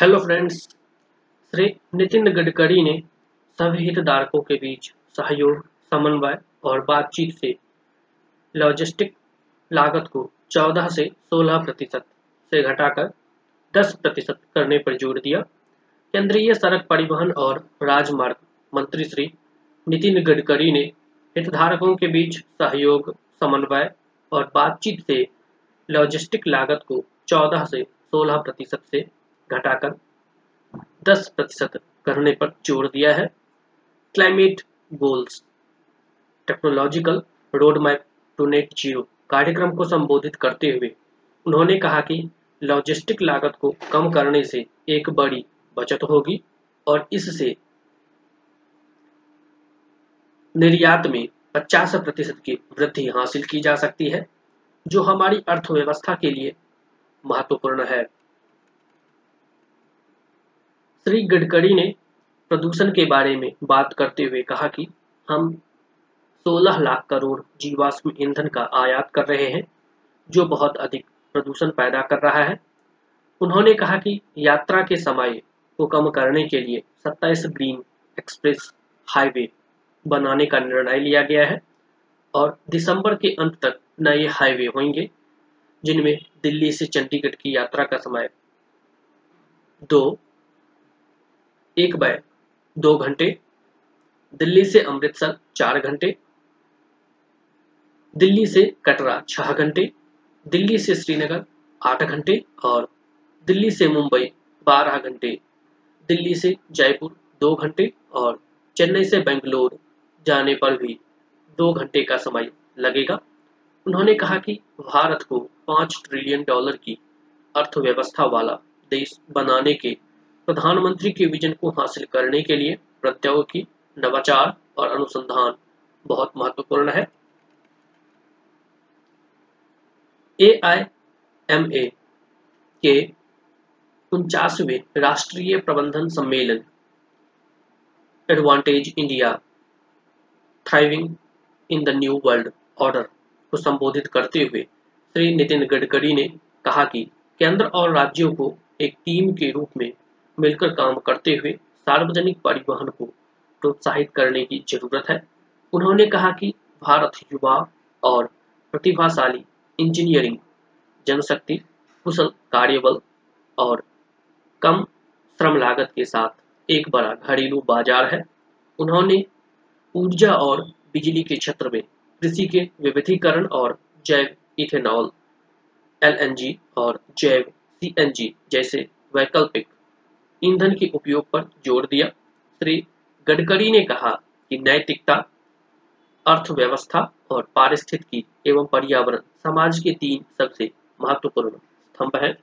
Hello friends Shri Nitin Gadkari ने सभी हितधारकों के बीच सहयोग, समन्वय और बातचीत से लॉजिस्टिक लागत को 14 से 16 प्रतिशत से घटाकर 10 प्रतिशत करने पर ज़ोर दिया। केंद्रीय सड़क परिवहन और राजमार्ग मंत्री श्री नितिन गडकरी ने हितधारकों के बीच सहयोग, समन्वय और बातचीत से लॉजिस्टिक लागत को 14 से 16 प्रतिशत से घटाकर 10 प्रतिशत करने पर ज़ोर दिया है। Climate goals technological road map to net zero कार्यक्रम को संबोधित करते हुए उन्होंने कहा कि लॉजिस्टिक लागत को कम करने से एक बड़ी बचत होगी और इससे निर्यात में 50 प्रतिशत की वृद्धि हासिल की जा सकती है, जो हमारी अर्थव्यवस्था के लिए महत्वपूर्ण है। श्री गडकरी ने प्रदूषण के बारे में बात करते हुए कहा कि हम 16 लाख करोड़ जीवाश्म ईंधन का आयात कर रहे हैं, जो बहुत अधिक प्रदूषण पैदा कर रहा है। उन्होंने कहा कि यात्रा के समय को कम करने के लिए 27 ग्रीन एक्सप्रेस हाईवे बनाने का निर्णय लिया गया है और दिसंबर के अंत तक नए हाईवे होंगे, जिनमें दिल्ली से चंडीगढ़ की यात्रा का समय दो एक बाय दो घंटे, दिल्ली से अमृतसर चार घंटे, दिल्ली से कटरा छह घंटे, दिल्ली से श्रीनगर आठ घंटे और दिल्ली से मुंबई बारह घंटे, दिल्ली से जयपुर दो घंटे और चेन्नई से बेंगलोर जाने पर भी दो घंटे का समय लगेगा। उन्होंने कहा कि भारत को पाँच ट्रिलियन डॉलर की अर्थव्यवस्था वाला देश बनाने के प्रधानमंत्री के विजन को हासिल करने के लिए प्रौद्योगिकी नवाचार और अनुसंधान बहुत महत्वपूर्ण है। ए आई एम ए के उनचासवें राष्ट्रीय प्रबंधन सम्मेलन advantage India thriving in the new world order को संबोधित करते हुए श्री नितिन गडकरी ने कहा कि केंद्र और राज्यों को एक टीम के रूप में मिलकर काम करते हुए सार्वजनिक परिवहन को प्रोत्साहित करने की ज़रूरत है। उन्होंने कहा कि भारत युवा और प्रतिभाशाली इंजीनियरिंग, जनशक्ति, कुशल कार्यबल और कम श्रम लागत के साथ एक बड़ा घरेलू बाज़ार है। उन्होंने ऊर्जा और बिजली के क्षेत्र में कृषि के विविधीकरण और जैव इथेनॉल, एलएनजी और जैव सीएनजी जैसे वैकल्पिक ईंधन के उपयोग पर ज़ोर दिया। श्री गडकरी ने कहा कि नैतिकता, अर्थव्यवस्था और पारिस्थितिकी एवं पर्यावरण समाज के तीन सबसे महत्वपूर्ण स्तंभ हैं।